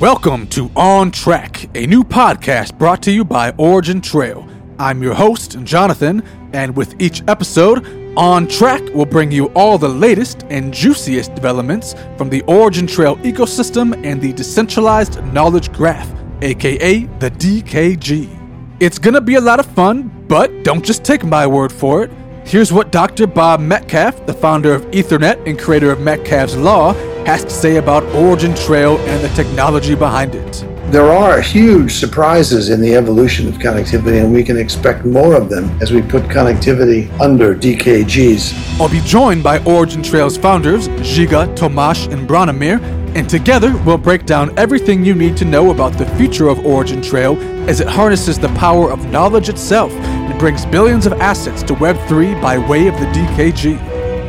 Welcome to On Track, a new podcast brought to you by OriginTrail. I'm your host, Jonathan, and with each episode, On Track will bring you all the latest and juiciest developments from the OriginTrail ecosystem and the Decentralized Knowledge Graph, aka the DKG. It's gonna be a lot of fun, but don't just take my word for it. Here's what Dr. Bob Metcalfe, the founder of Ethernet and creator of Metcalfe's Law, has to say about OriginTrail and the technology behind it. There are huge surprises in the evolution of connectivity, and we can expect more of them as we put connectivity under DKGs. I'll be joined by OriginTrail's founders, Žiga, Tomaž, and Branimir, and together we'll break down everything you need to know about the future of OriginTrail as it harnesses the power of knowledge itself and brings billions of assets to Web3 by way of the DKG.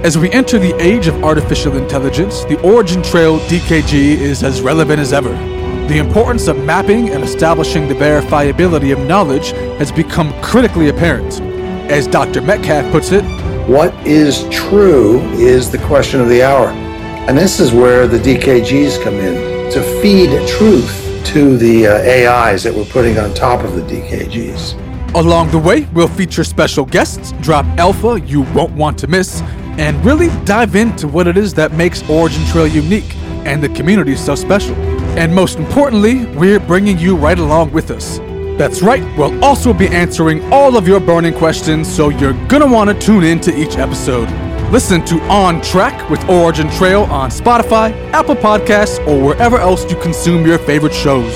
As we enter the age of artificial intelligence, the OriginTrail DKG is as relevant as ever. The importance of mapping and establishing the verifiability of knowledge has become critically apparent. As Dr. Metcalfe puts it, What is true is the question of the hour. And this is where the DKGs come in to feed truth to the uh, AIs that we're putting on top of the DKGs. Along the way, we'll feature special guests, drop alpha you won't want to miss, and really dive into what it is that makes OriginTrail unique and the community so special. And most importantly, we're bringing you right along with us. That's right, we'll also be answering all of your burning questions, so you're gonna wanna tune in to each episode. Listen to On Track with OriginTrail on Spotify, Apple Podcasts, or wherever else you consume your favorite shows.